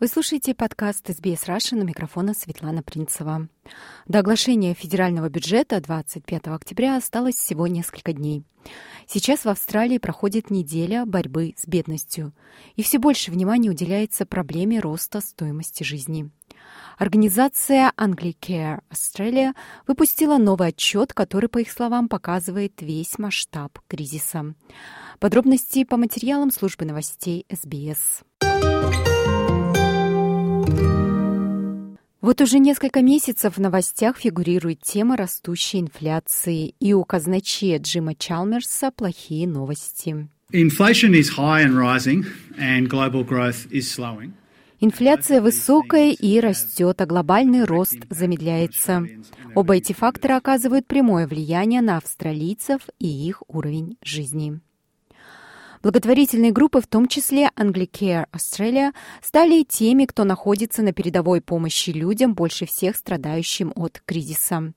Вы слушаете подкаст SBS Russian у микрофона Светлана Принцева. До оглашения федерального бюджета 25 октября осталось всего несколько дней. Сейчас в Австралии проходит неделя борьбы с бедностью, и все больше внимания уделяется проблеме роста стоимости жизни. Организация Anglicare Australia выпустила новый отчет, который, по их словам, показывает весь масштаб кризиса. Подробности по материалам службы новостей СБС. Вот уже несколько месяцев в новостях фигурирует тема растущей инфляции, и у казначея Джима Чалмерса плохие новости. Инфляция высокая и растет, а глобальный рост замедляется. Оба эти фактора оказывают прямое влияние на австралийцев и их уровень жизни. Благотворительные группы, в том числе Anglicare Australia, стали теми, кто находится на передовой помощи людям, больше всех страдающим от кризиса.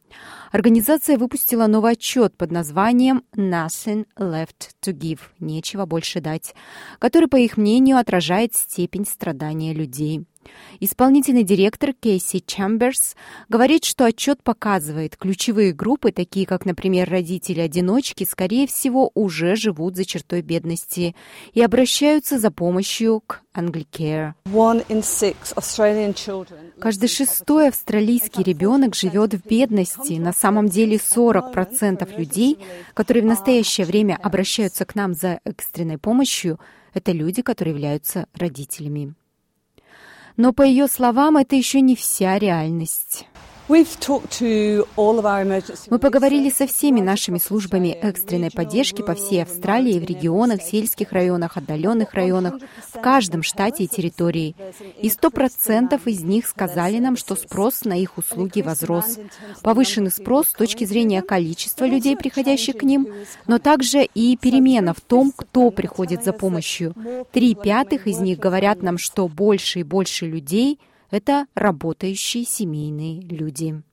Организация выпустила новый отчет под названием «Nothing left to give» – «Нечего больше дать», который, по их мнению, отражает степень страдания людей. Исполнительный директор Кейси Чамберс говорит, что отчет показывает, ключевые группы, такие как, например, родители-одиночки, скорее всего, уже живут за чертой бедности и обращаются за помощью к Anglicare. Каждый шестой австралийский ребенок живет в бедности. На самом деле 40% людей, которые в настоящее время обращаются к нам за экстренной помощью, это люди, которые являются родителями. Но, по ее словам, это еще не вся реальность. Мы поговорили со всеми нашими службами экстренной поддержки по всей Австралии, в регионах, сельских районах, отдаленных районах, в каждом штате и территории. И сто процентов из них сказали нам, что спрос на их услуги возрос. Повышенный спрос с точки зрения количества людей, приходящих к ним, но также и перемена в том, кто приходит за помощью. Три пятых из них говорят нам, что больше и больше людей – это работающие семейные люди.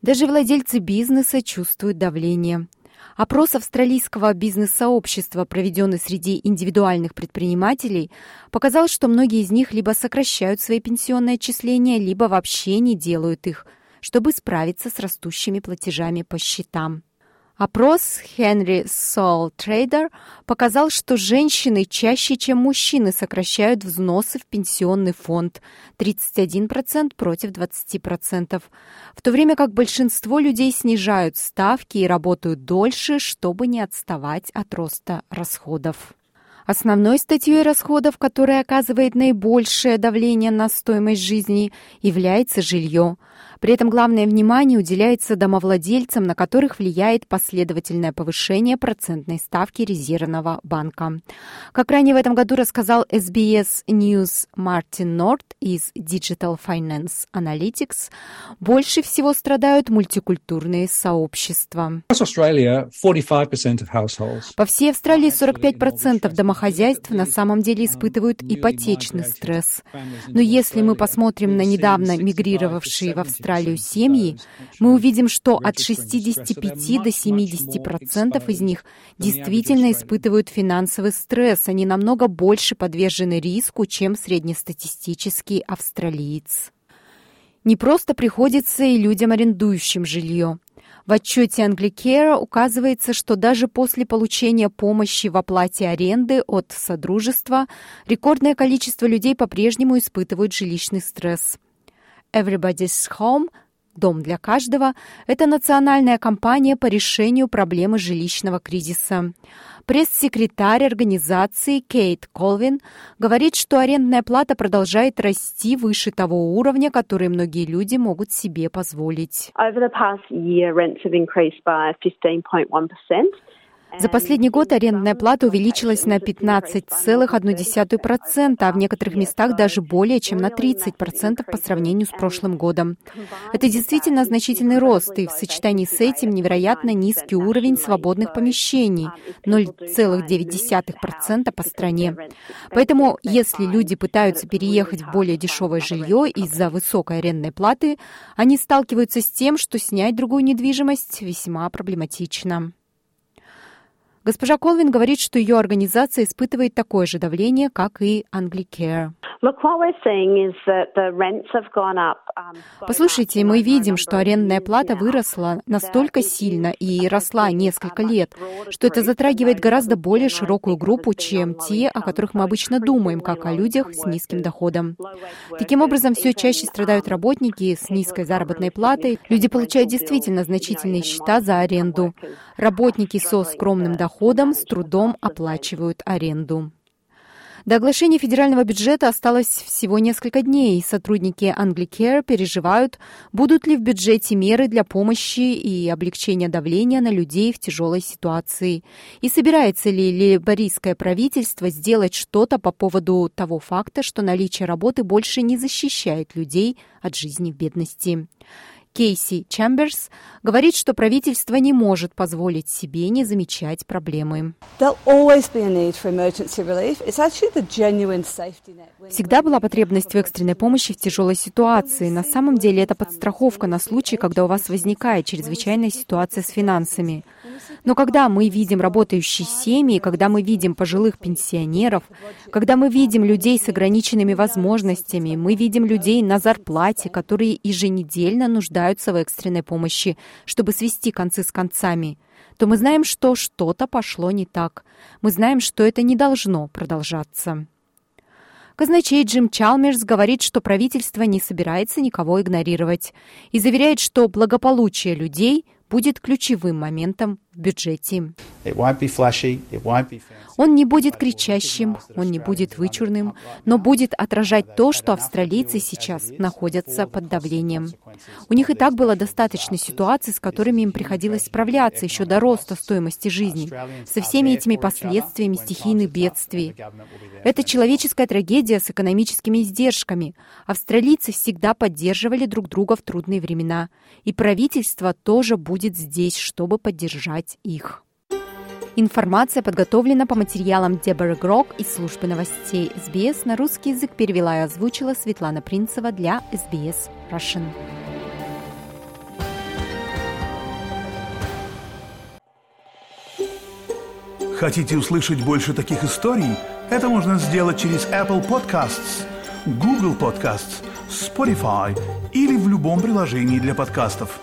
Даже владельцы бизнеса чувствуют давление. Опрос австралийского бизнес-сообщества, проведенный среди индивидуальных предпринимателей, показал, что многие из них либо сокращают свои пенсионные отчисления, либо вообще не делают их, чтобы справиться с растущими платежами по счетам. Опрос Henry Soul Trader показал, что женщины чаще, чем мужчины, сокращают взносы в пенсионный фонд 31% против 20%, в то время как большинство людей снижают ставки и работают дольше, чтобы не отставать от роста расходов. Основной статьей расходов, которая оказывает наибольшее давление на стоимость жизни, является жилье. При этом главное внимание уделяется домовладельцам, на которых влияет последовательное повышение процентной ставки резервного банка. Как ранее в этом году рассказал SBS News Мартин Норт из Digital Finance Analytics, больше всего страдают мультикультурные сообщества. По всей Австралии 45% домохозяйств на самом деле испытывают ипотечный стресс. Но если мы посмотрим на недавно мигрировавшие в Австралию Австралию семьи, мы увидим, что от 65 до 70 процентов из них действительно испытывают финансовый стресс. Они намного больше подвержены риску, чем среднестатистический австралиец. Не просто приходится и людям, арендующим жилье. В отчете Anglicare указывается, что даже после получения помощи в оплате аренды от Содружества рекордное количество людей по-прежнему испытывают жилищный стресс. Everybody's Home «Дом для каждого» — это национальная кампания по решению проблемы жилищного кризиса. Пресс-секретарь организации Кейт Колвин говорит, что арендная плата продолжает расти выше того уровня, который многие люди могут себе позволить. Over the past year, rents have increased by 15.1%. За последний год арендная плата увеличилась на 15,1%, а в некоторых местах даже более чем на 30% по сравнению с прошлым годом. Это действительно значительный рост, и в сочетании с этим невероятно низкий уровень свободных помещений – 0,9% по стране. Поэтому, если люди пытаются переехать в более дешевое жилье из-за высокой арендной платы, они сталкиваются с тем, что снять другую недвижимость весьма проблематично. Госпожа Колвин говорит, что ее организация испытывает такое же давление, как и Anglicare. Послушайте, мы видим, что арендная плата выросла настолько сильно и росла несколько лет, что это затрагивает гораздо более широкую группу, чем те, о которых мы обычно думаем, как о людях с низким доходом. Таким образом, все чаще страдают работники с низкой заработной платой. Люди получают действительно значительные счета за аренду. Работники со скромным доходом с трудом оплачивают аренду. До оглашения федерального бюджета осталось всего несколько дней, сотрудники Anglicare переживают, будут ли в бюджете меры для помощи и облегчения давления на людей в тяжелой ситуации, и собирается ли лейбористское правительство сделать что-то по поводу того факта, что наличие работы больше не защищает людей от жизни в бедности. Кейси Чемберс говорит, что правительство не может позволить себе не замечать проблемы. Всегда была потребность в экстренной помощи в тяжелой ситуации. На самом деле это подстраховка на случай, когда у вас возникает чрезвычайная ситуация с финансами. Но когда мы видим работающие семьи, когда мы видим пожилых пенсионеров, когда мы видим людей с ограниченными возможностями, мы видим людей на зарплате, которые еженедельно нуждаются в экстренной помощи, чтобы свести концы с концами, то мы знаем, что что-то пошло не так. Мы знаем, что это не должно продолжаться. Казначей Джим Чалмерс говорит, что правительство не собирается никого игнорировать и заверяет, что благополучие людей будет ключевым моментом в бюджете. Он не будет кричащим, он не будет вычурным, но будет отражать то, что австралийцы сейчас находятся под давлением. У них и так было достаточно ситуаций, с которыми им приходилось справляться еще до роста стоимости жизни, со всеми этими последствиями стихийных бедствий. Это человеческая трагедия с экономическими издержками. Австралийцы всегда поддерживали друг друга в трудные времена, и правительство тоже будет здесь, чтобы поддержать их их. Информация подготовлена по материалам Дебора Грок из службы новостей СБС на русский язык перевела и озвучила Светлана Принцева для СБС Russian. Хотите услышать больше таких историй? Это можно сделать через Apple Podcasts, Google Podcasts, Spotify или в любом приложении для подкастов.